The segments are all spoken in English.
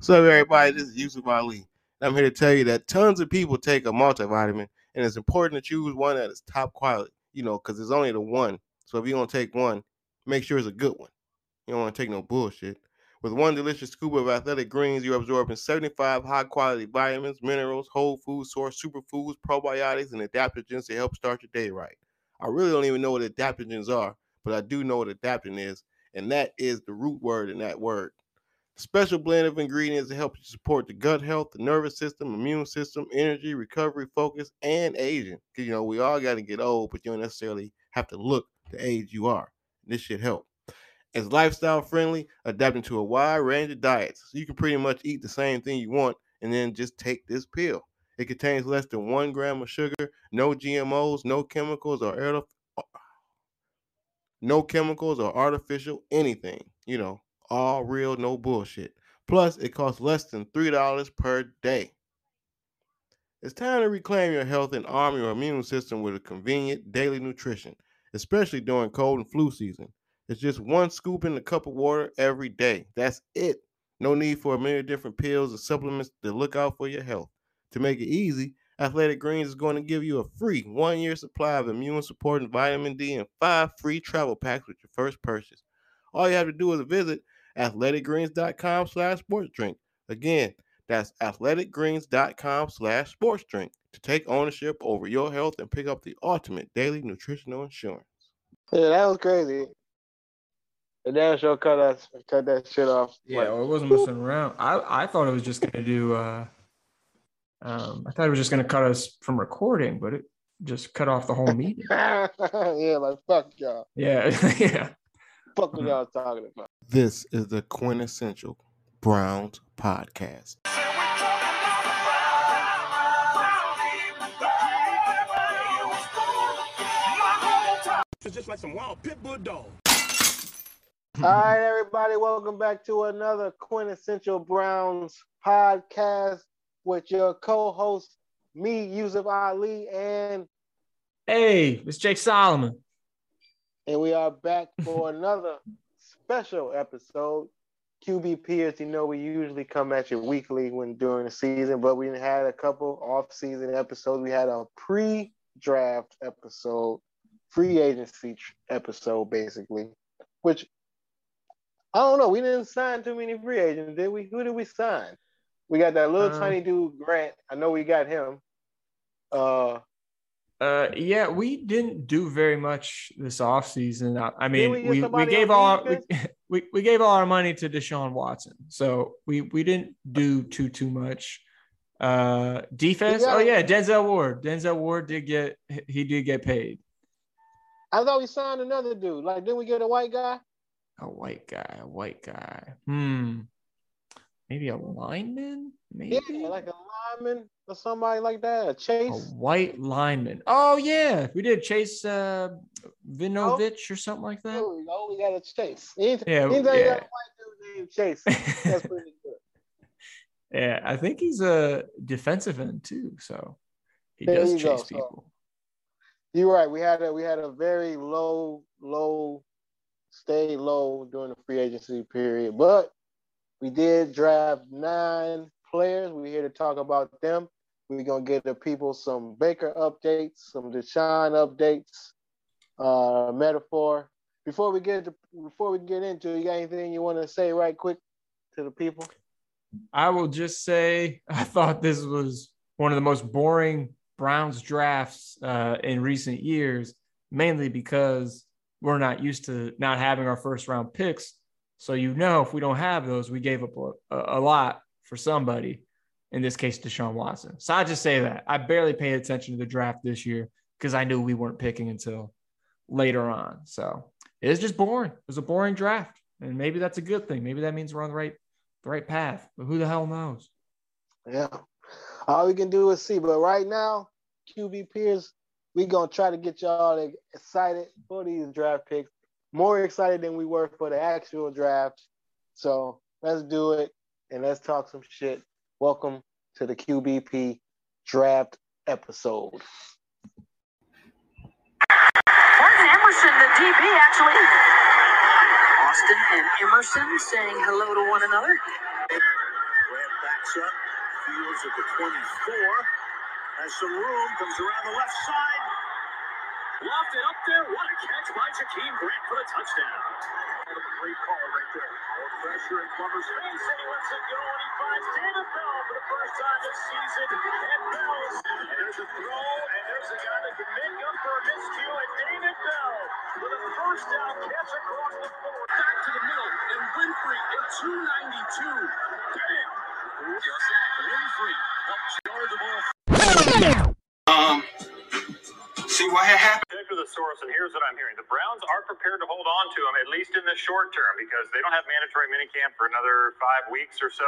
What's up, everybody? This is Yusuf Ali. And I'm here to tell you that tons of people take a multivitamin, and it's important to choose one that is top quality, you know, because it's only the one. So if you're going to take one, make sure it's a good one. You don't want to take no bullshit. With one delicious scoop of athletic greens, you're absorbing 75 high quality vitamins, minerals, whole food source, superfoods, probiotics, and adaptogens to help start your day right. I really don't even know what adaptogens are, but I do know what adaptogen is, and that is the root word in that word. Special blend of ingredients that help you support the gut health, the nervous system, immune system, energy, recovery, focus, and aging. Because you know we all got to get old, but you don't necessarily have to look the age you are. This should help. It's lifestyle friendly, adapting to a wide range of diets. So you can pretty much eat the same thing you want and then just take this pill. It contains less than one gram of sugar, no GMOs, no chemicals or no chemicals or artificial anything. You know, all real, no bullshit. Plus, it costs less than $3 per day. It's time to reclaim your health and arm your immune system with a convenient daily nutrition, especially during cold and flu season. It's just one scoop in a cup of water every day. That's it. No need for a million different pills or supplements to look out for your health. To make it easy, Athletic Greens is going to give you a free one year supply of immune supporting vitamin D and five free travel packs with your first purchase. All you have to do is visit athleticgreens.com slash sports drink. Again, that's athleticgreens.com slash sports drink to take ownership over your health and pick up the ultimate daily nutritional insurance. Yeah, that was crazy. The damn show cut us cut that shit off. Yeah, like, well, it wasn't messing around. I, I thought it was just gonna do uh um I thought it was just gonna cut us from recording, but it just cut off the whole meeting. yeah, like fuck y'all. Yeah, yeah. Fuck what mm-hmm. y'all talking about. This is the quintessential Browns podcast. It's just like some wild pit bull dog. All right, everybody, welcome back to another quintessential Browns podcast with your co-host, me, Yusuf Ali, and hey, it's Jake Solomon. And we are back for another special episode. QBP, as you know, we usually come at you weekly when during the season, but we had a couple off-season episodes. We had a pre-draft episode, free agency episode, basically, which I don't know. We didn't sign too many free agents, did we? Who did we sign? We got that little uh, tiny dude, Grant. I know we got him. Uh, uh, yeah, we didn't do very much this offseason. I, I mean, we, we, we, gave all we, we, we gave all our money to Deshaun Watson, so we we didn't do too too much. Uh, defense. Oh yeah, Denzel Ward. Denzel Ward did get he did get paid. I thought we signed another dude. Like, didn't we get a white guy? A white guy. A white guy. Hmm. Maybe a lineman. Maybe yeah, like a lineman or somebody like that. A Chase. A white lineman. Oh yeah, we did Chase uh, Winovich oh. or something like that. Oh, we got a Chase. Anything, yeah, anything yeah. got a white dude named Chase. That's pretty good. yeah, I think he's a defensive end too, so he there does chase go. people. So, you're right. We had a we had a very low, low, stay low during the free agency period, but we did draft nine players. We're here to talk about them. We're gonna give the people some Baker updates, some Deshaun updates, uh, metaphor. Before we get to, before we get into, you got anything you want to say right quick to the people? I will just say I thought this was one of the most boring Browns drafts uh, in recent years, mainly because we're not used to not having our first round picks so you know, if we don't have those, we gave up a, a lot for somebody. In this case, Deshaun Watson. So I just say that I barely paid attention to the draft this year because I knew we weren't picking until later on. So it's just boring. It was a boring draft, and maybe that's a good thing. Maybe that means we're on the right the right path. But who the hell knows? Yeah, all we can do is see. But right now, QB peers, we gonna try to get y'all excited for these draft picks more excited than we were for the actual draft. So let's do it and let's talk some shit. Welcome to the QBP draft episode. Martin Emerson, the DB, actually. Austin and Emerson saying hello to one another. backs up, fields at the 24, has some room, comes around the left side. Lofted up there. What a catch by Jakeem Grant for the touchdown. A great call right there. More pressure in Plummer's face. said he lets it go, and he finds David Bell for the first time this season. And Bell's And there's a throw, and there's a guy that can make up for a miscue, and David Bell with a first down catch across the floor. back to the middle, and Winfrey at 292. Bam! Just Winfrey Um, see what had happened. Source, and here's what I'm hearing: the Browns are prepared to hold on to him at least in the short term because they don't have mandatory minicamp for another five weeks or so.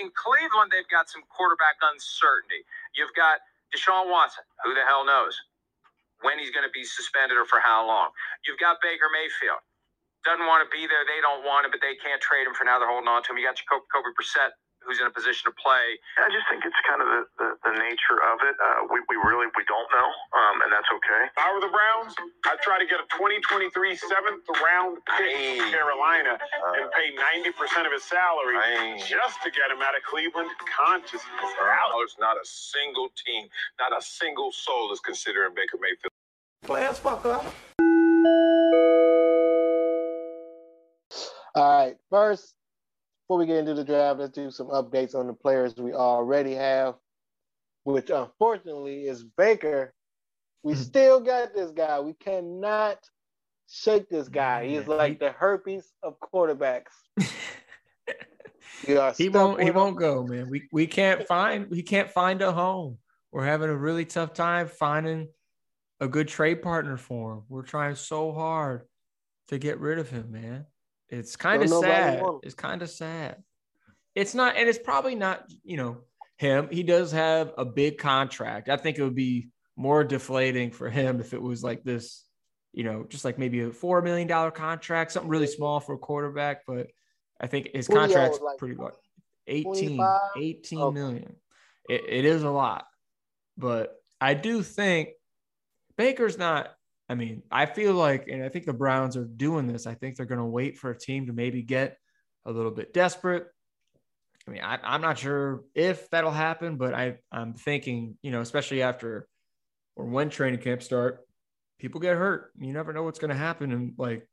in Cleveland, they've got some quarterback uncertainty. You've got Deshaun Watson. Who the hell knows when he's going to be suspended or for how long? You've got Baker Mayfield. Doesn't want to be there. They don't want him, but they can't trade him for now. They're holding on to him. You got Jacoby Brissett, who's in a position to play. I just think it's kind of the, the, the nature of it. Uh, we, we really we don't know, um, and that's okay. If I were the Browns, I'd try to get a 2023 seventh round pick Hey. from Carolina and pay 90% of his salary Hey. just to get him out of Cleveland consciousness. Out. There's not a single team, not a single soul is considering Baker Mayfield. Players fuck up. All right. First, before we get into the draft, let's do some updates on the players we already have, which unfortunately is Baker. We mm-hmm. still got this guy. We cannot shake this guy. He's like the herpes of quarterbacks. He won't he him. won't go, man. We we can't find we can't find a home. We're having a really tough time finding a good trade partner for him. We're trying so hard to get rid of him, man. It's kind of sad. It's kind of sad. It's not, and it's probably not, you know, him. He does have a big contract. I think it would be more deflating for him if it was like this, you know, just like maybe a four million dollar contract, something really small for a quarterback. But I think his What do y'all contract's like, pretty large. 18, 25? 18 Okay. million. It, it is a lot, but I do think Baker's not. I mean, I feel like, and I think the Browns are doing this. I think they're going to wait for a team to maybe get a little bit desperate. I mean, I, I'm not sure if that'll happen, but I, I'm thinking, you know, especially after or when training camp start, people get hurt. You never know what's going to happen, and like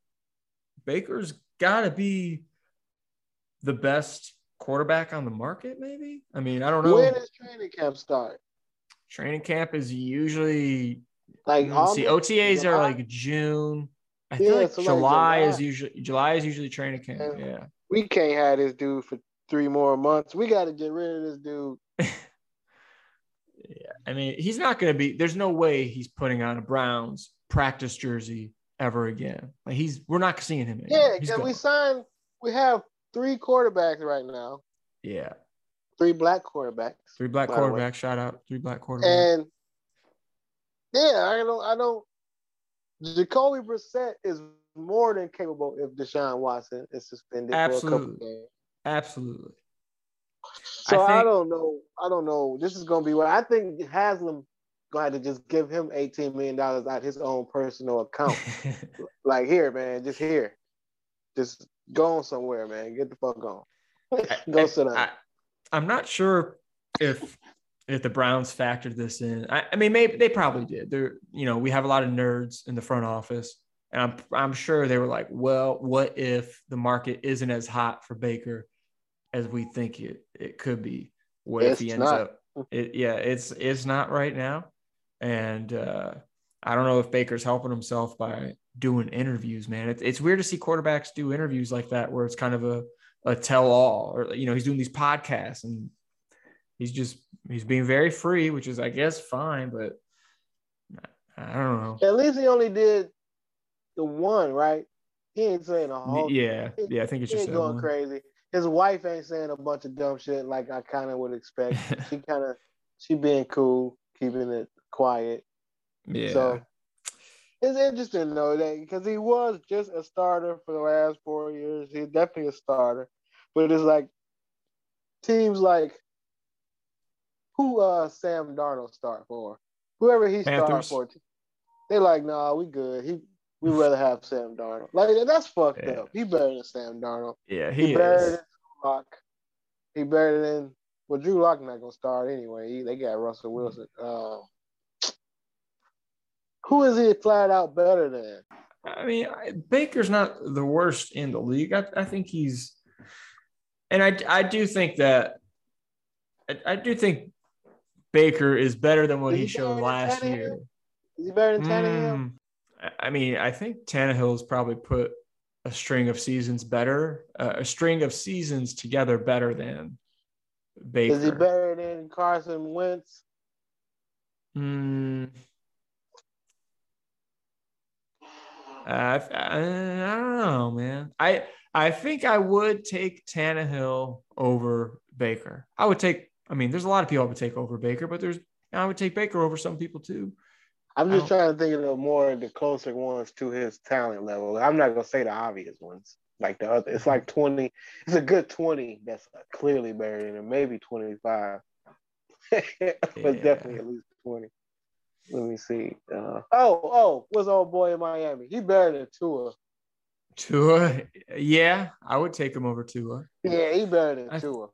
Baker's got to be the best quarterback on the market. Maybe. I mean, I don't know. When does training camp start? Training camp is usually Like Mm, see? OTAs are like June. I feel like so like July, July. is usually July is usually training camp. Yeah. Yeah. we can't have this dude for three more months. We got to get rid of this dude. Yeah. I mean, he's not going to be. There's no way he's putting on a Browns practice jersey ever again. Like he's, we're not seeing him. Anymore. Yeah, because we signed. We have three quarterbacks right now. yeah. Three black quarterbacks. Three black by the way. quarterbacks. Shout out. Three black quarterbacks. And yeah, I don't. I don't. Jacoby Brissett is more than capable if Deshaun Watson is suspended for a couple Absolutely. games. Absolutely. So I I, don't know. I don't know. This is gonna be what I think. Haslam gonna to just give him eighteen million dollars out his own personal account. like here, man, just here, just go on somewhere, man. Get the fuck on. go I- sit down. I, I'm not sure if if the Browns factored this in. I, I mean, maybe they probably did. They're you know we have a lot of nerds in the front office, and I'm I'm sure they were like, well, what if the market isn't as hot for Baker as we think it it could be? What if he ends not. up? It, yeah, it's it's not right now, and uh, I don't know if Baker's helping himself by doing interviews. Man, it's it's weird to see quarterbacks do interviews like that where it's kind of a a tell all or you know he's doing these podcasts and he's just he's being very free which is i guess fine but i don't know At least he only did the one, right? He ain't saying a whole. yeah yeah i think it's he just ain't going one. crazy. His wife ain't saying a bunch of dumb shit like I kind of would expect. she kind of she being cool, keeping it quiet. yeah So it's interesting though that because he was just a starter for the last four years. He's definitely a starter, but it's like teams like who uh Sam Darnold start for, whoever he start for. They like, nah, we good. He we rather have Sam Darnold. Like that's fucked Yeah. up. He better than Sam Darnold. yeah He, he better than Lock. He better than Well, Drew Lock not gonna start anyway. He- They got Russell Wilson. Um, who is he flat out better than? I mean, I- Baker's not the worst in the league. I, I think he's, and I, I do think that, I, I do think Baker is better than what Is he he showed last Tannehill? year. Is he better than Tannehill? Mm, I- mean, I think Tannehill's probably put a string of seasons better, uh, a string of seasons together better than Baker. Is he better than Carson Wentz? Mm. I, I, I don't know, man. I I think I would take Tannehill over Baker. I would take. I mean, there's a lot of people I would take over Baker, but there's I would take Baker over some people too. I'm just trying to think of the more the closer ones to his talent level. I'm not gonna say the obvious ones like the other. It's like 20. It's a good 20 that's clearly better than. Maybe 25, but Yeah. definitely at least 20. Let me see. Uh, oh, oh, what's old boy in Miami? He better than Tua. Tua, yeah, I would take him over Tua. Yeah, he better than I- Tua.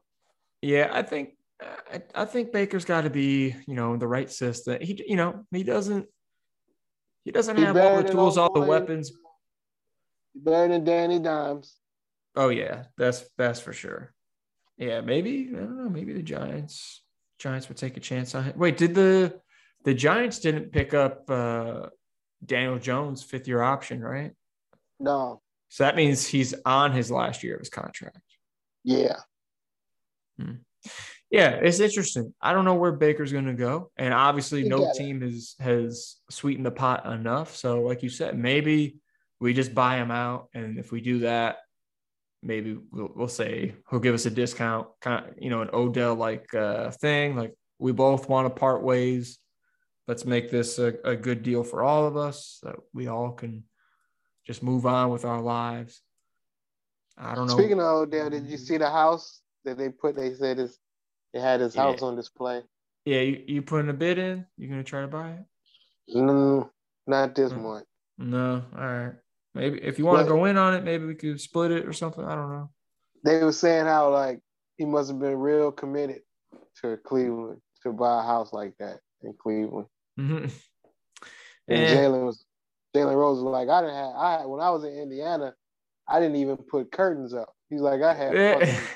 Yeah, I think I, I think Baker's got to be, you know, the right system. He, you know, he doesn't he doesn't He have all the tools, all the weapons. Better than Danny Dimes. Oh yeah, that's that's for sure. Yeah, maybe I don't know. Maybe the Giants Giants would take a chance on him. Wait, did the the Giants didn't pick up uh, Daniel Jones fifth year option, right? No, So that means he's on his last year of his contract. yeah, Yeah, it's interesting. I don't know where Baker's going to go, and obviously, no it. team has has sweetened the pot enough. So, like you said, maybe we just buy him out, and if we do that, maybe we'll, we'll say he'll give us a discount, kind of, you know, an Odell like uh, thing. Like we both want to part ways. Let's make this a, a good deal for all of us, so we all can just move on with our lives. I don't know. Speaking of Odell, did you see the house that they put? They said it's, they had his Yeah. house on display. yeah, you, you putting a bid in? You gonna try to buy it? No, not this Mm. month. No, all right. Maybe if you want to go in on it, maybe we could split it or something. I don't know. They were saying how like he must have been real committed to Cleveland to buy a house like that in Cleveland. Mhm. And Eh, Jalen was Jalen Rose was like, I didn't have I when I was in Indiana, I didn't even put curtains up. He's like, I had eh, fucking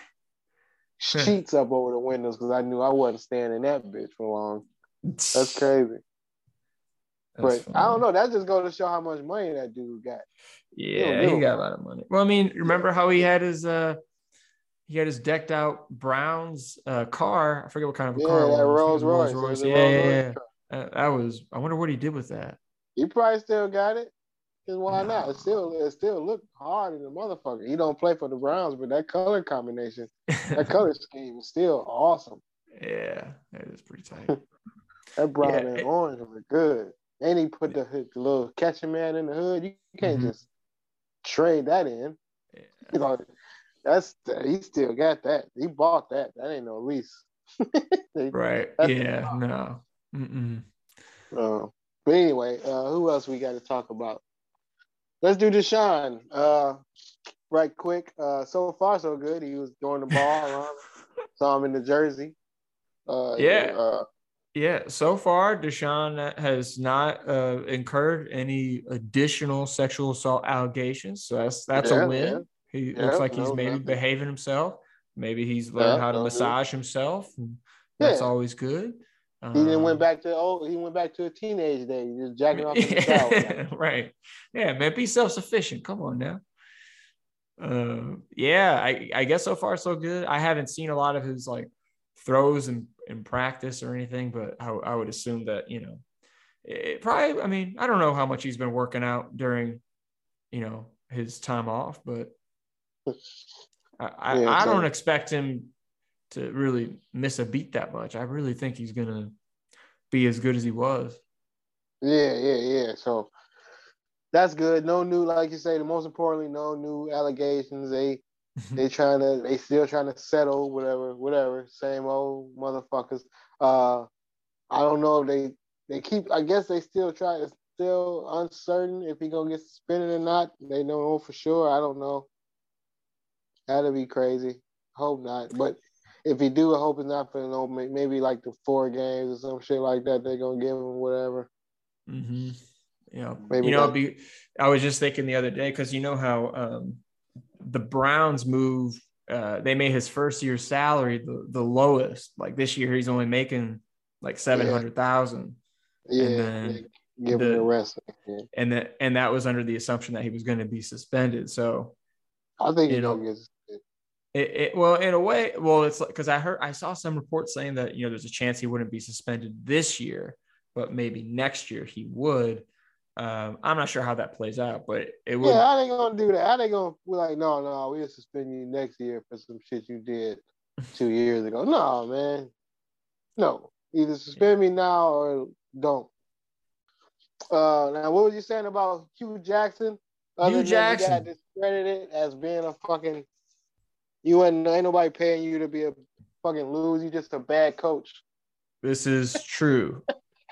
sheets up over the windows because I knew I wasn't staying in that bitch for long. That's crazy. That's but I don't know. That just goes to show how much money that dude got. Yeah, give he got a lot of money. Well, I mean, remember how he had his uh he had his decked out Browns uh car. I forget what kind of a Yeah, car. it that. Rolls think it was Royce. Rolls Yeah, Rolls yeah, Royce yeah. truck. Uh, that was. I wonder what he did with that. He probably still got it. Cause why not? It still it still look hard in the motherfucker. He don't play for the Browns, but that color combination, that color scheme is still awesome. yeah, that is pretty tight. That brown Yeah, and it- orange look good. And he put the, the little catching man in the hood. You can't Mhm. just trade that in. Yeah. You know, that's he still got that. He bought that. That ain't no lease. Right. That's- Yeah. No. Mm-mm. Uh, but anyway, uh, who else we got to talk about? Let's do Deshaun. Uh, right quick. Uh, so far so good. He was throwing the ball around. Saw him in the jersey. Uh, Yeah. Uh, Yeah, so far Deshaun has not uh, incurred any additional sexual assault allegations, so that's that's Yeah, a win. yeah. He Yeah, looks like he's no, maybe nothing. behaving himself. Maybe he's learned how to massage himself. And that's always good. He then Um, went back to oh, he went back to a teenage day. Just jacking off shower. right. Yeah, man, be self sufficient. Come on now. Uh, yeah, I, I guess so far so good. I haven't seen a lot of his like throws in, in practice or anything, but I, I would assume that, you know, it probably, I mean, I don't know how much he's been working out during, you know, his time off, but I, I, Yeah, I so- don't expect him to really miss a beat that much. I really think he's going to be as good as he was. Yeah, yeah, yeah. So that's good. No new, like you say. The most importantly, no new allegations. They they trying to they still trying to settle whatever, whatever. Same old motherfuckers. Uh, I don't know if they they keep. I guess they still try. It's still uncertain if he gonna get suspended or not. They don't know for sure. I don't know. That'd be crazy. Hope not. But if he do, I hope it's not for no may- maybe like the four games or some shit like that. They're gonna give him whatever. Mm-hmm. Yeah, Maybe you know, that- be, I was just thinking the other day because you know how um, the Browns move. Uh, they made his first year salary the, the lowest. Like this year, he's only making like seven hundred thousand, Yeah, then yeah, give him the- the rest. Yeah. and that and that was under the assumption that he was going to be suspended. So I think You know. It, it well, in a way, well, it's because I heard I saw some reports saying that you know there's a chance he wouldn't be suspended this year, but maybe next year he would. Um, I'm not sure how that plays out, but it would. Yeah, how they gonna do that? How they gonna be like, no, no, we'll suspend you next year for some shit you did two years ago? No, man, no. Either suspend me now or don't. Uh, now what were you saying about Hue Jackson? Hue than Jackson. got discredited as being a fucking. You ain't nobody paying you to be a fucking lose. You just a bad coach. This is true.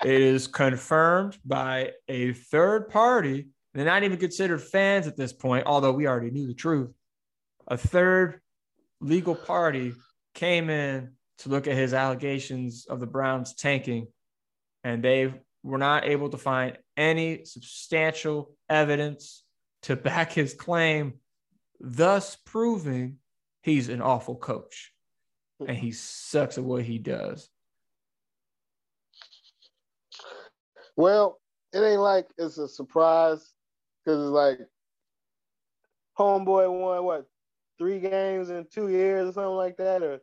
it is confirmed by a third party. They're not even considered fans at this point, although we already knew the truth. A third legal party came in to look at his allegations of the Browns tanking, and they were not able to find any substantial evidence to back his claim, thus proving he's an awful coach and he sucks at what he does. Well, it ain't like it's a surprise because it's like homeboy won what three games in two years or something like that, or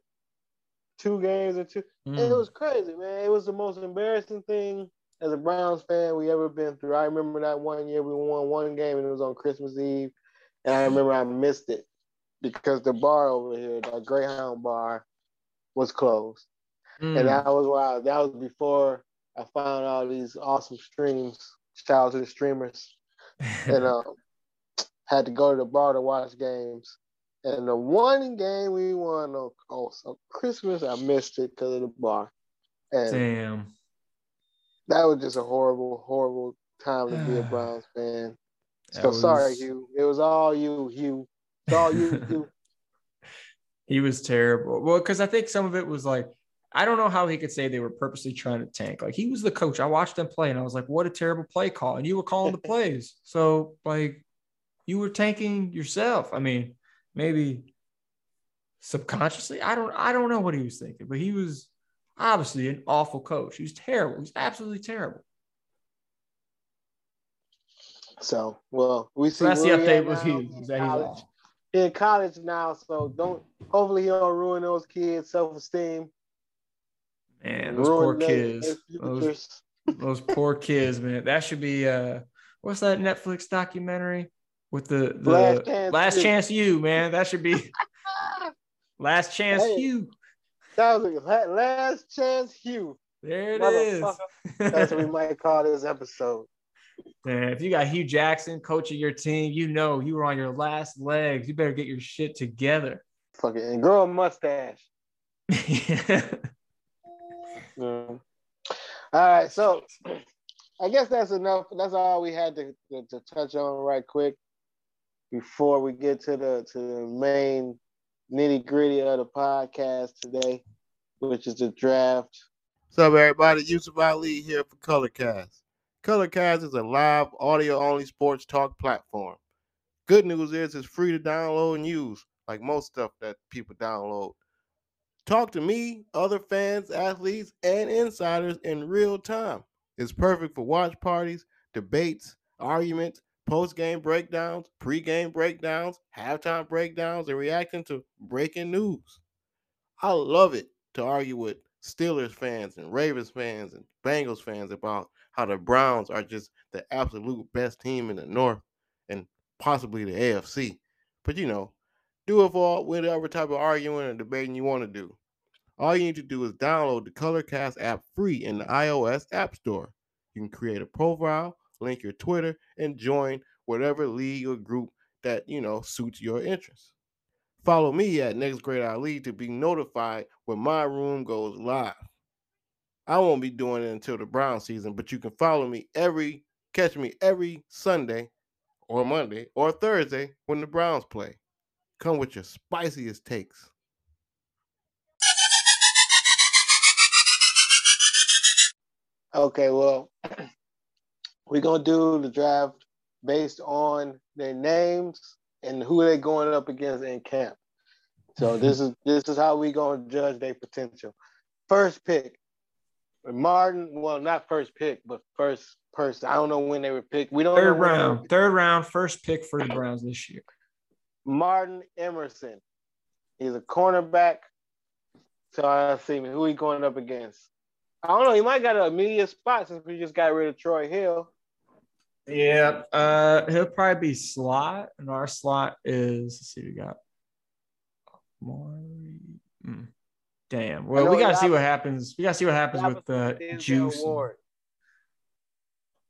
two games in two. And it Mm. was crazy, man. It was the most embarrassing thing as a Browns fan we ever been through. I remember that one year we won one game and it was on Christmas Eve, and I remember I missed it because the bar over here, the Greyhound bar, was closed. Mm. And that was why that was before I found all these awesome streams. Shout out to the streamers. And um, had to go to the bar to watch games. And the one game we won on, on, on Christmas, I missed it because of the bar. And Damn. that was just a horrible, horrible time to be a Browns fan. That So sorry, Hue. It was all you, Hue. All you. He was terrible. Well, because I think some of it was like, I don't know how he could say they were purposely trying to tank. Like he was the coach. I watched them play and I was like, what a terrible play call. And you were calling the plays. So like you were tanking yourself. I mean, maybe subconsciously. I don't I don't know what he was thinking, but he was obviously an awful coach. He was terrible. He was absolutely terrible. So, well, we see. So that's the update at with. Hughes. Is that he's College. Awful. He in college now, so don't. Hopefully, he don't ruin those kids' self esteem. Man, those poor Ruin their- kids. Those those poor kids, man. That should be uh what's that Netflix documentary with the the Last Chance last chance you, man. That should be last chance Hey. you. That was a last chance, Hue. There it is. That's what we might call this episode. Man, if you got Hue Jackson coaching your team, you know you were on your last legs. You better get your shit together. Fucking and grow a mustache. Mm. All right, so I guess that's enough. That's all we had to, to, to touch on right quick before we get to the to the main nitty gritty of the podcast today, which is the draft. What's up, everybody? Yusuf Ali here for Colorcast. Colorcast is a live, audio only sports talk platform. Good news is it's free to download and use, like most stuff that people download. Talk to me, other fans, athletes, and insiders in real time. It's perfect for watch parties, debates, arguments, post game breakdowns, pre game breakdowns, halftime breakdowns, and reacting to breaking news. I love it to argue with Steelers fans and Ravens fans and Bengals fans about how the Browns are just the absolute best team in the North and possibly the AFC. But you know, do it for whatever type of arguing and debating you want to do. All you need to do is download the Colorcast app free in the iOS App Store. You can create a profile, link your Twitter, and join whatever league or group that you know suits your interests. Follow me at Next Great Ali to be notified when my room goes live. I won't be doing it until the Brown season, but you can follow me every catch me every Sunday or Monday or Thursday when the Browns play. Come with your spiciest takes. Okay, well, we're gonna do the draft based on their names and who they're going up against in camp. So this is this is how we gonna judge their potential. First pick, Martin. Well, not first pick, but first person. I don't know when they were picked. We don't Third round, third round, first pick for the Browns this year. Martin Emerson. He's a cornerback. So I see who he going up against. I don't know. He might got an immediate spot since we just got rid of Troy Hill. Yeah, uh, he'll probably be slot, and our slot is. Let's see, we got. Maury. mm. Damn. Well, we gotta the see what happens. We gotta see what happens with uh, Denzel Juice.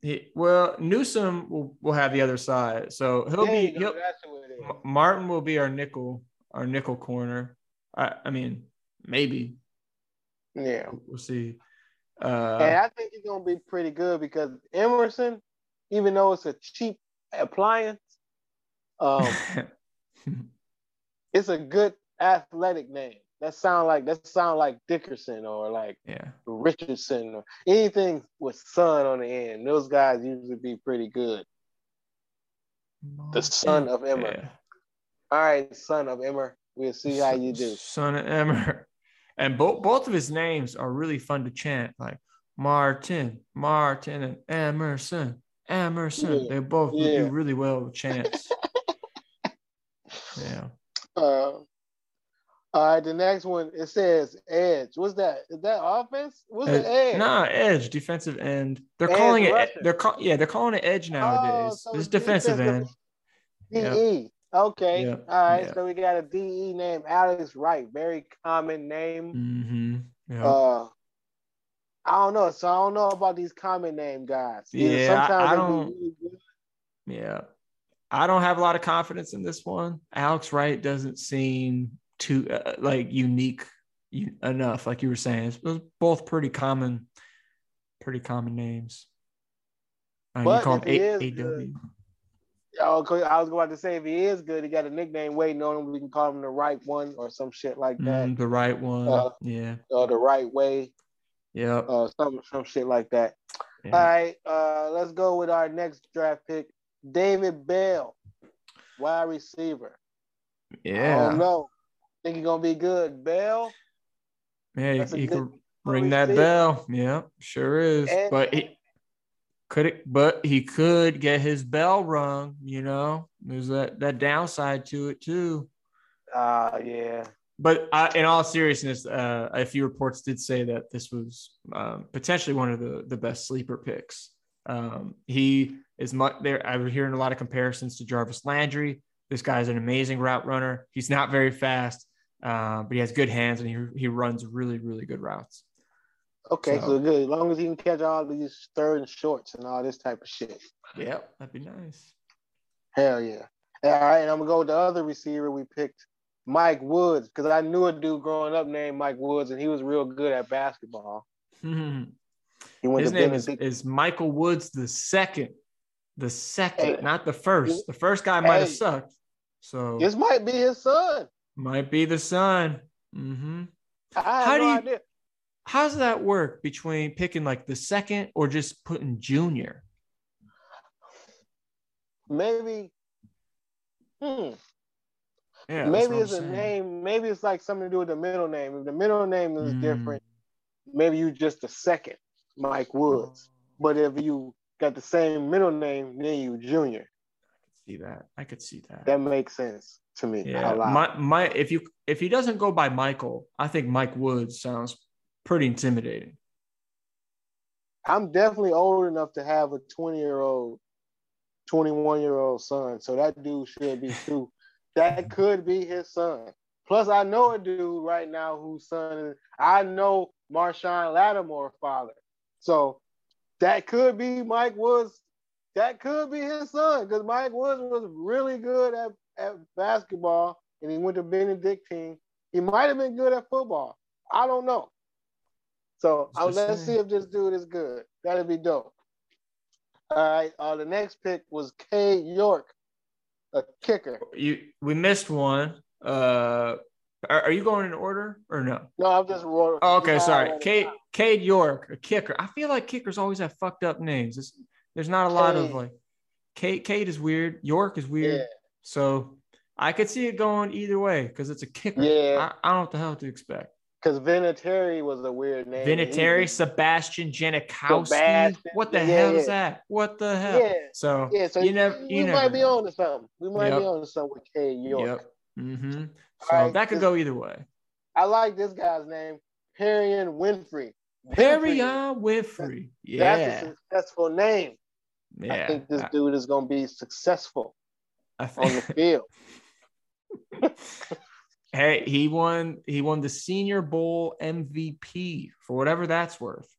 He, well, Newsome will, will have the other side, so he'll There be. He'll, That's who it is. M- Martin will be our nickel, our nickel corner. I, I mean, maybe Yeah. we'll see. and Uh, I think he's gonna be pretty good because Emerson, even though it's a cheap appliance, um, it's a good athletic name. That sound like that sound like Dickerson or like yeah, Richardson or anything with son on the end. Those guys usually be pretty good. The son of Emmer. Yeah. All right, son of Emmer. We'll see how you do. Son of Emmer. And both both of his names are really fun to chant, like Martin, Martin, and Emerson, Emerson. Yeah, They both yeah. do really well with chants. yeah. Uh, all right, the next one it says edge. What's that? Is that offense? What's the Edge- edge? Nah, edge, defensive end. They're Edge calling it. rusher. They're call, yeah, they're calling it edge nowadays. so it's defensive defensive end. DE. Okay. Yeah, All right. yeah. So we got a DE named Alex Wright. Very common name. Mm-hmm. Uh, I don't know. So I don't know about these common name guys. Either Yeah, I- I do don't- really Yeah. I don't have a lot of confidence in this one. Alex Wright doesn't seem too uh, like unique enough, like you were saying. It's, it's both pretty common, pretty common names. Uh, you But call him he A- is AW. good- 'cause I was going to say if he is good, he got a nickname waiting on him. We can call him the right one or some shit like that, Mm, the right one. Uh, yeah. or the right way, yeah. uh, some some shit like that. yeah. All right, uh, let's go with our next draft pick, David Bell, wide receiver. I yeah. don't know. Think he's gonna be good, Bell. Yeah, That's a he good ring that bell. Yeah, sure is. And- but he could it, but he could get his bell rung. You know, there's that that downside to it too. Ah, yeah. But I, in all seriousness, uh, a few reports did say that this was um, potentially one of the the best sleeper picks. Um, he is much there. I'm hearing a lot of comparisons to Jarvis Landry. This guy's an amazing route runner. He's not very fast, uh, but he has good hands and he he runs really really good routes. Okay, So- so, good. As long as he can catch all these third and shorts and all this type of shit. Yeah, that'd be nice. Hell yeah. All right, and I'm gonna go with the other receiver we picked, Mike Woods, because I knew a dude growing up named Mike Woods, and he was real good at basketball. His He went to name is, is Michael Woods the second, the second, Hey. not the first. The first guy might have Hey. sucked, so This might be his son. Might be the son. hmm I have How no do you- idea. How does that work between picking like the second or just putting junior? Maybe. Hmm. Yeah, maybe it's a name. Maybe it's like something to do with the middle name. If the middle name is Mm. different, maybe you just the second, Mike Woods. But if you got the same middle name, then you junior. See that? I could see that. That makes sense to me. yeah, a lot. my my if you if he doesn't go by Michael, I think Mike Woods sounds pretty intimidating. I'm definitely old enough to have a 20 year old, 21 year old son. So that dude should be too. that could be his son. Plus, I know a dude right now whose son is, I know Marshon Lattimore father. So that could be Mike Woods. That could be his son because Mike Woods was really good at, at basketball and he went to Benedictine. He might have been good at football. I don't know. So uh, let's see if this dude is good. That'd be dope. All right. Uh, the next pick was Cade York, a kicker. You we missed one. Uh, Are, are you going in order or no? No, I'm just. Oh, okay, sorry. out. Cade York, a kicker. I feel like kickers always have fucked up names. It's, there's not a lot of like. Kate. Cade is weird. York is weird. Yeah. So I could see it going either way because it's a kicker. Yeah. I, I don't know what the hell to expect. Because Vinatieri was a weird name. Vinatieri, was- Sebastian Janikowski. Sebastian, What the yeah, hell yeah. is that? What the hell? Yeah, So yeah. So you never, we you never might be on to something. We might Yep. be on to something with Cade York. Yep. Mm-hmm. So Alright, that could this- go either way. I like this guy's name, Perrion Winfrey. Perry Winfrey, on Winfrey. That's Yeah. a successful name. Yeah. I think this I- dude is going to be successful I on the field. Hey, he won. He won the Senior Bowl MVP for whatever that's worth.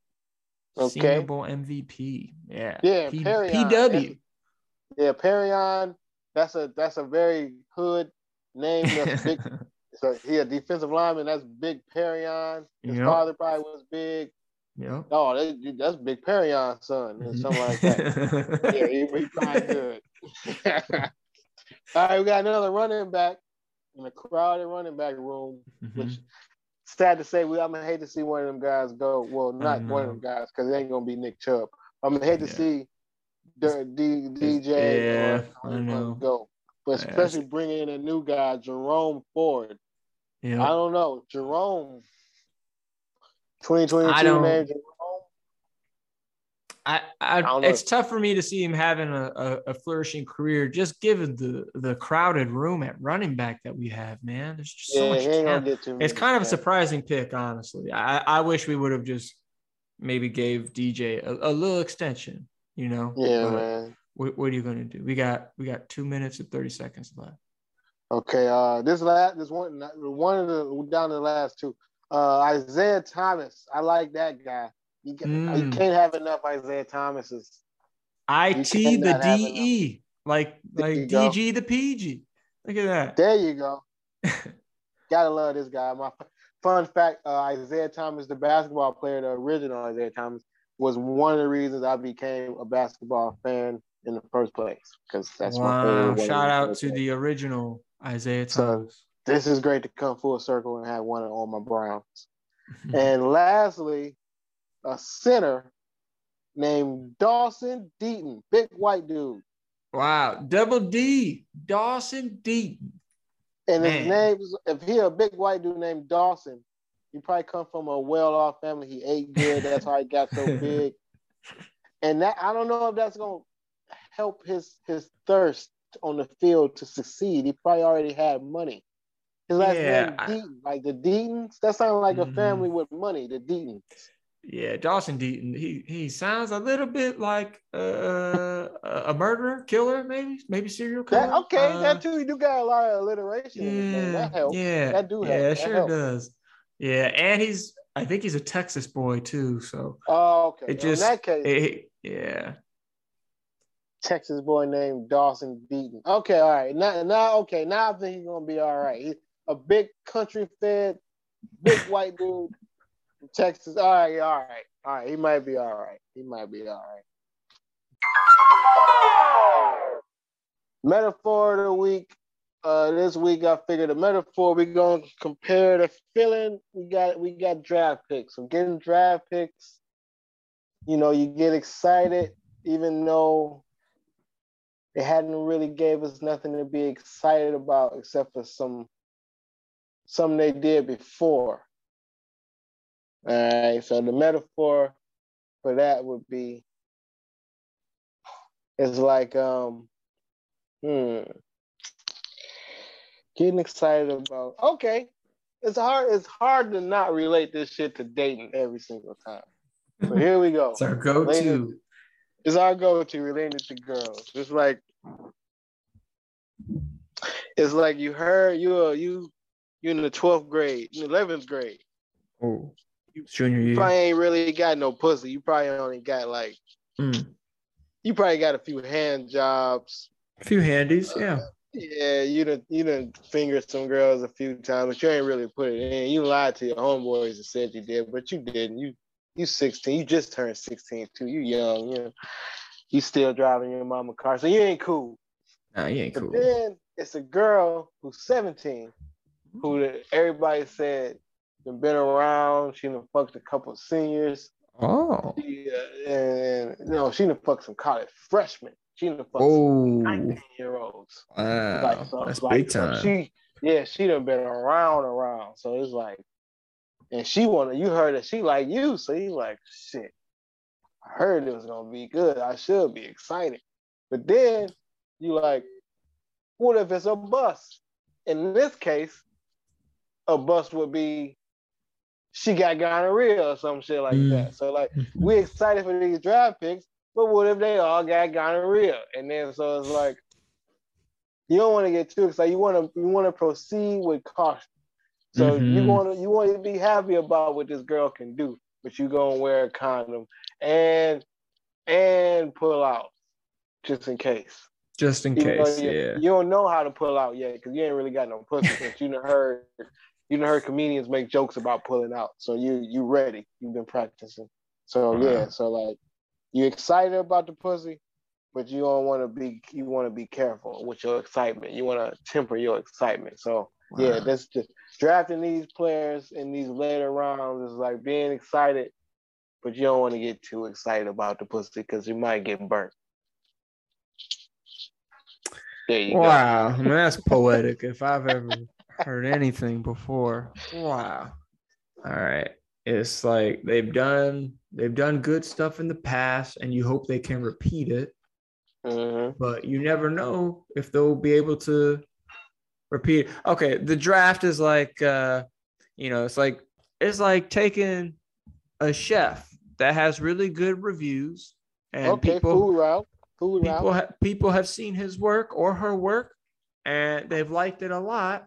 Senior Bowl MVP. Yeah. Yeah, P- PW. Yeah, Perrion. That's a that's a very hood name. That's big. so he a defensive lineman. That's Big Perrion. His Yep. father probably was big. Yep. Oh, that, that's Big Perrion's son, or something like that. yeah, he, he probably good. All right, we got another running back in a crowded running back room. Mhm. Which sad to say, we I'm gonna hate to see one of them guys go. Well, not one of them guys, because it ain't gonna be Nick Chubb. I'm gonna hate to Yeah. see D, D, DJ Yeah, or I know. go, but Yeah, especially bringing in a new guy, Jerome Ford. Yeah, I don't know, Jerome. 2022 I don't-. I, I, don't it's tough for me to see him having a, a, a flourishing career just given the the crowded room at running back that we have, man. There's just so much talent. gonna get too. It's kind of a surprising pick, honestly. I, I wish we would have just maybe gave DJ a, a little extension, you know. Yeah, But man. What, what are you gonna do? We got we got two minutes and thirty seconds left. Okay, uh, this last, this one, one of the down to the last two. Uh, Isaiah Thomas, I like that guy. You, ca- you Mm. can't have enough Isaiah Thomases. IT the DE, like like. DG the PG. Look at that. There you go. Gotta love this guy. My fun fact: uh, Isaiah Thomas, the basketball player, the original Isaiah Thomas, was one of the reasons I became a basketball fan in the first place. Because that's my favorite. wow! one of Shout out to the original Isaiah So, Thomas. This is great to come full circle and have one on my Browns. And lastly, a center named Dawson Deaton, big white dude. Wow, double D, Dawson Deaton. And Man. his name is, if he a big white dude named Dawson, he probably come from a well-off family. He ate good. That's how he got so big. And that I don't know if that's gonna help his his thirst on the field to succeed. He probably already had money. His last Yeah, name I- like the Deatons. That sounds like Mhm. a family with money. The Deatons. Yeah, Dawson Deaton. He he sounds a little bit like uh, a a murderer, killer, maybe, maybe serial killer. That, okay, Uh, that too. You do got a lot of alliteration. Yeah, That helps. yeah, That do help. yeah, That sure helps. does. Yeah, and he's I think he's a Texas boy too. So Oh, okay. it just in that case, it- yeah. Texas boy named Dawson Deaton. Okay, all right. Now, now, okay. Now I think he's gonna be all right. He's a big country fed, big white dude from Texas. All right, all right, all right. He might be all right. He might be all right. Metaphor of the week. Uh, this week I figured a metaphor we're gonna compare the feeling. We got we got draft picks. So getting draft picks, you know, you get excited even though they hadn't really gave us nothing to be excited about except for some some they did before. All right, so the metaphor for that would be it's like um hmm getting excited about okay. It's hard it's hard to not relate this shit to dating every single time. So here we go. It's our go-to. It's our go-to related to girls. It's like it's like you heard you are you you in the twelfth grade, in eleventh grade. Oh, junior You year. probably ain't really got no pussy. You probably only got like Mm. you probably got a few hand jobs. A few handies, yeah. Yeah, you done you done fingered some girls a few times, but you ain't really put it in. You lied to your homeboys and said you did, but you didn't. You you 16. You just turned 16 too. You young, you know. You still driving your mama car, so you ain't cool. Nah, you ain't But cool. then it's a girl who's 17 who everybody said been around. She done fucked a couple seniors. Oh. She, uh, and, and you know, she done fucked some college freshmen. She done fucked Oh. 19 year olds. Wow. so That's like, big so time. She, yeah, she done been around, around. So it's like, and she wanna. You heard that she like you, so you like shit. I heard it was gonna be good. I should be excited, but then you like, what if it's a bust? In this case, a bust would be she got gonorrhea or some shit like Mm. that. So like, we excited for these draft picks, but what if they all got gonorrhea? And then so it's like you don't want to get too excited. You want to you want to proceed with caution. So you Mhm. want to you want to be happy about what this girl can do, but you gonna wear a condom and and pull out just in case. Just in Even case. you, Yeah. you don't know how to pull out yet because you ain't really got no pussy. but you done heard you heard comedians make jokes about pulling out. So you you ready. You've been practicing. So Wow. yeah, so like you excited about the pussy, but you don't want to be you want to be careful with your excitement. You want to temper your excitement. So yeah, that's just drafting these players in these later rounds is like being excited, but you don't want to get too excited about the pussy because you might get burnt. There you. Wow, I mean, that's poetic if I've ever heard anything before. Wow. All right. It's like they've done they've done good stuff in the past and you hope they can repeat it, Mhm. but you never know if they'll be able to repeat. Okay, the draft is like uh you know, it's like it's like taking a chef that has really good reviews and Okay, people food route. Food people route. ha- people have seen his work or her work and they've liked it a lot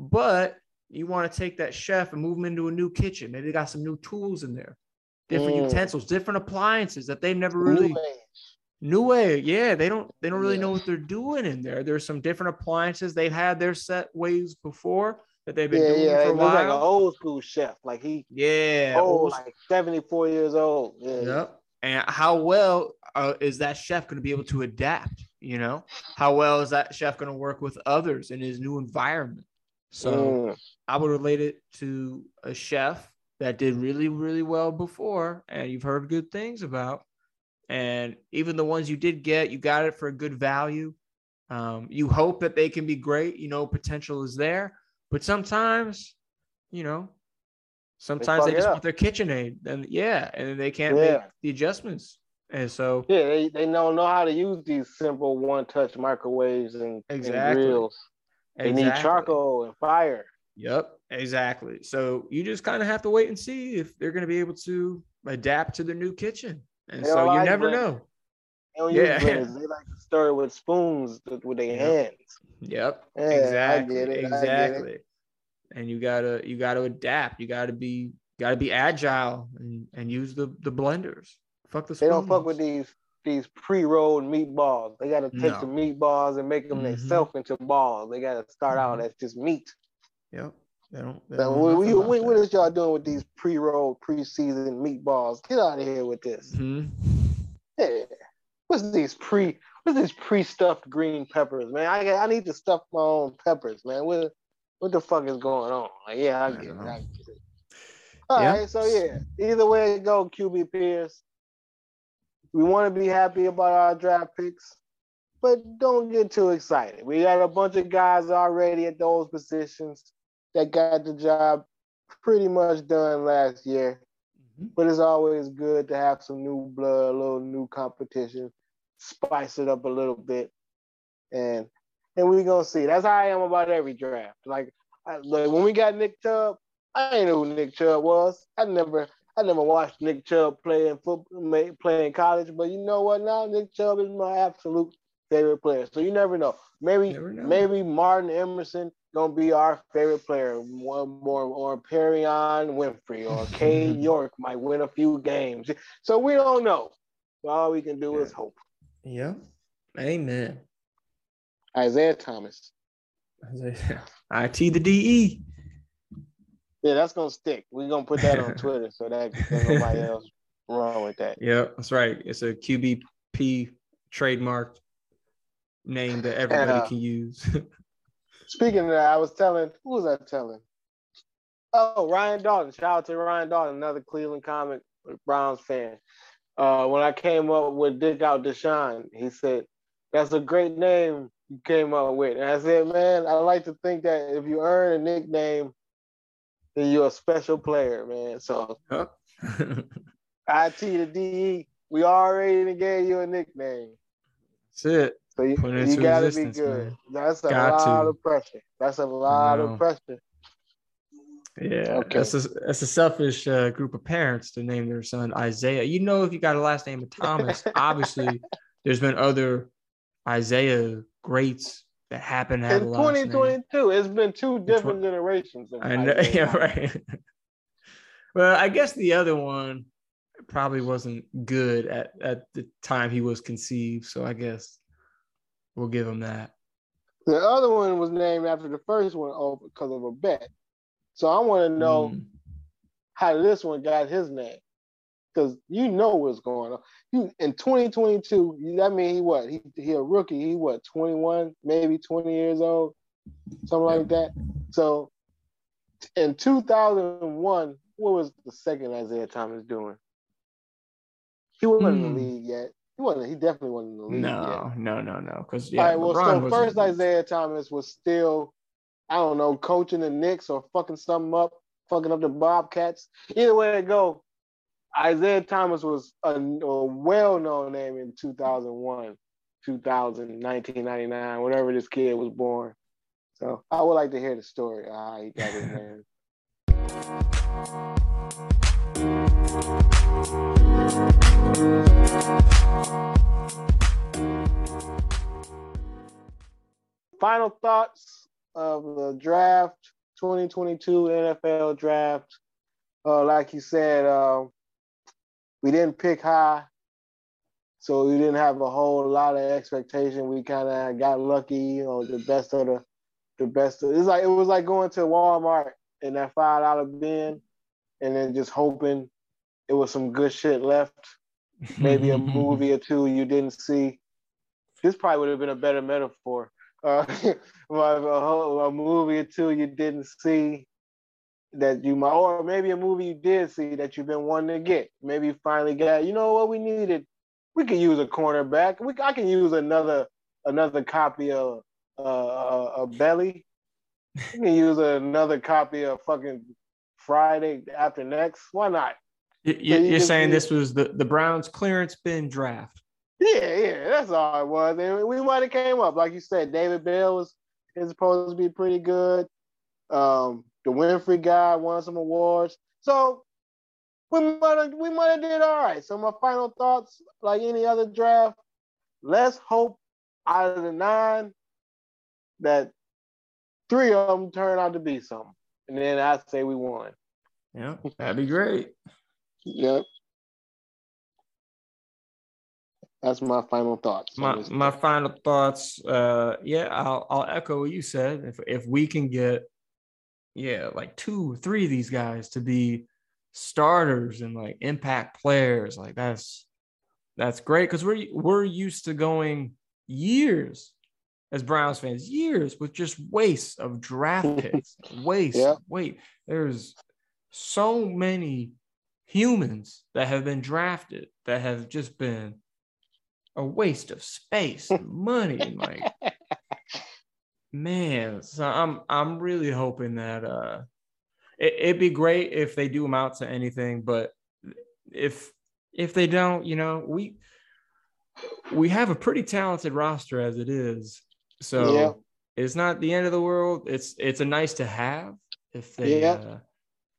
but you want to take that chef and move him into a new kitchen maybe they got some new tools in there different Mm. utensils different appliances that they've never really new way yeah they don't they don't really Yeah. know what they're doing in there there's some different appliances they've had their set ways before that they've been Yeah, doing yeah. for a looks like an old school chef. Like he yeah old, old like 74 years old. Yeah. Yep. And how well uh, is that chef going to be able to adapt? You know, how well is that chef going to work with others in his new environment? So Mm. I would relate it to a chef that did really, really well before, and you've heard good things about. And even the ones you did get, you got it for a good value. Um, you hope that they can be great. You know, potential is there, but sometimes, you know, sometimes fuck they, just want their KitchenAid, and yeah, and they can't Yeah. make the adjustments. And so, Yeah, they, they don't know how to use these simple one touch microwaves and, and Exactly. grills. They need charcoal and fire. Yep, exactly. So you just kind of have to wait and see if they're going to be able to adapt to the new kitchen. And so don't you never know. They Yeah. They like to stir with spoons with their hands. Yep. Yeah, exactly. it, I get it. exactly. And you gotta you gotta adapt. You gotta be gotta be agile and, and use the the blenders. Fuck the They don't fuck with these these pre-rolled meatballs. They got to take No. the meatballs and make them Mhm. themselves into balls. They got to start out Mhm. as just meat. Yep. They don't. They don't what, nothing what, about what, what that. is y'all doing with these pre-rolled, pre-seasoned meatballs? Get out of here with this. Mhm. Yeah. What's these pre? What's these pre-stuffed green peppers, man? I I need to stuff my own peppers, man. What what the fuck is going on? Like, yeah, I I get it. don't. I get it. All Yeah. right, so yeah, either way it go, QB Pierce. We want to be happy about our draft picks, but don't get too excited. We got a bunch of guys already at those positions that got the job pretty much done last year Mhm. but it's always good to have some new blood, a little new competition, spice it up a little bit, and and we gonna see. That's how I am about every draft. Like, I, like when we got Nick Chubb, I ain't know who Nick Chubb was. I never, I never watched Nick Chubb play in football, play in college. But you know what? Now Nick Chubb is my absolute favorite player. So you never know. Maybe, Never know. maybe Martin Emerson gonna be our favorite player. One more, or Perrion Winfrey or Cade York might win a few games. So we don't know. All we can do is hope. Yep. Amen. Isaiah Thomas. IT the DE. Yeah, that's gonna stick. We're gonna put that on Twitter so that nobody else wrong with that. Yeah, that's right. It's a QBP trademark name that everybody uh, can use. Speaking of that, I was telling who was I telling? Oh, Ryan Dalton. Shout out to Ryan Dalton, another Cleveland comic Browns fan. Uh, when I came up with Dick Out Deshaun, he said, That's a great name you came up with. And I said, Man, I like to think that if you earn a nickname, then you're a special player, man. So Huh? IT to DE, we already gave you a nickname. That's it. So you, Put it you gotta be good. man. That's a Got lot to. of pressure. That's a lot of pressure. Yeah, Okay. that's a that's a selfish uh, group of parents to name their son Isaiah. You know, if you got a last name of Thomas, obviously there's been other Isaiah greats that happen to In a last name. 2022, it's been two different generations. I know, Isaiah. yeah, right. well, I guess the other one probably wasn't good at at the time he was conceived, so I guess we'll give him that. The other one was named after the first one because of a bet. So I want to know Mm. how this one got his name. Because you know what's going on. You in 2022, you- that mean he what? He he a rookie. He what? 21, maybe 20 years old, something like that. So in 2001, what was the second Isaiah Thomas doing? He wasn't in Hmm. the league yet. He wasn't. He definitely wasn't in the league yet. No, no, no, no. Because All yeah, right, well, LeBron so first Isaiah Thomas was still, I don't know, coaching the Knicks or fucking something up, fucking up the Bobcats. Either way it go, Isaiah Thomas was a, a well-known name in 2001, 2000, 1999, whatever this kid was born. So I would like to hear the story how he got his name. Final thoughts of the draft, 2022 NFL draft. Uh, like you said, uh, we didn't pick high, so we didn't have a whole lot of expectation. We kind of got lucky, you know, the best of the, the best. Of, it's like it was like going to Walmart in that five dollar bin, and then just hoping it was some good shit left. Maybe a movie or two you didn't see. This probably would have been a better metaphor. Uh, a, whole- a movie or two you didn't see that you might, or maybe a movie you did see that you've been wanting to get. Maybe you finally got. You know what we needed? We could use a cornerback. We I can use another another copy of uh, uh, a belly. We can use another copy of fucking Friday after next. Why not? You- Yeah, you- saying this was the, the Browns clearance bin draft. Yeah, yeah, that's all it was. And we might have came up, like you said, David Bell was is supposed to be pretty good. Um, the Winfrey guy won some awards, so we might have we might have did all right. So my final thoughts, like any other draft, let's hope out of the nine that three of them turn out to be something, and then I say we won. Yeah, that'd be great. Yep. That's my final thoughts. My my final thoughts. Uh, yeah, I'll I'll echo what you said. If if we can get, yeah, like two, three of these guys to be starters and like impact players, like that's that's great because we're we're used to going years as Browns fans, years with just waste of draft picks, waste, Yeah. wait. There's so many humans that have been drafted that have just been a waste of space and money and like man so i'm i'm really hoping that uh it, it'd be great if they do amount to anything but if if they don't you know we we have a pretty talented roster as it is so Yeah. it's not the end of the world it's it's a nice to have if they Yeah. uh,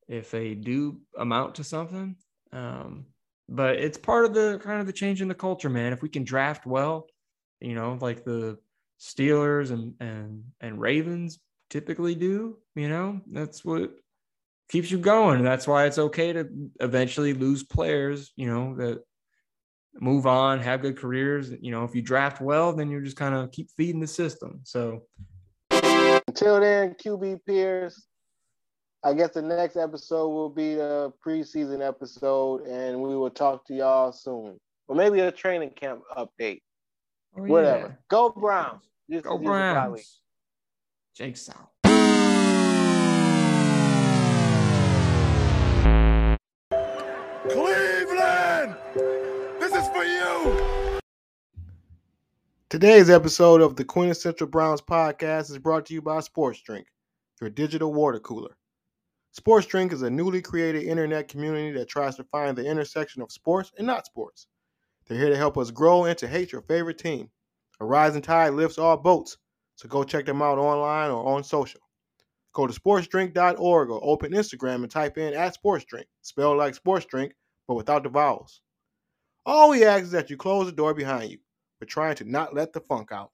if they do amount to something um but it's part of the kind of the change in the culture man if we can draft well you know like the steelers and and and ravens typically do you know that's what keeps you going that's why it's okay to eventually lose players you know that move on have good careers you know if you draft well then you're just kind of keep feeding the system so Until then, QB Pierce. I guess the next episode will be the preseason episode, and we will talk to y'all soon. Or maybe a training camp update. oh, Whatever. yeah. Go Browns. Just- go just a bye week. browns Jake South. Cleveland, this is for you. Today's episode of the Quintessential Browns podcast is brought to you by Sports Drink, your digital water cooler. Sports Drink is a newly created internet community that tries to find the intersection of sports and not sports. They're here to help us grow and to hate your favorite team. A rising tide lifts all boats, so go check them out online or on social. Go to sportsdrink.org or open Instagram and type in at sportsdrink, spelled like sports drink, but without the vowels. All we ask is that you close the door behind you. We're trying to not let the funk out.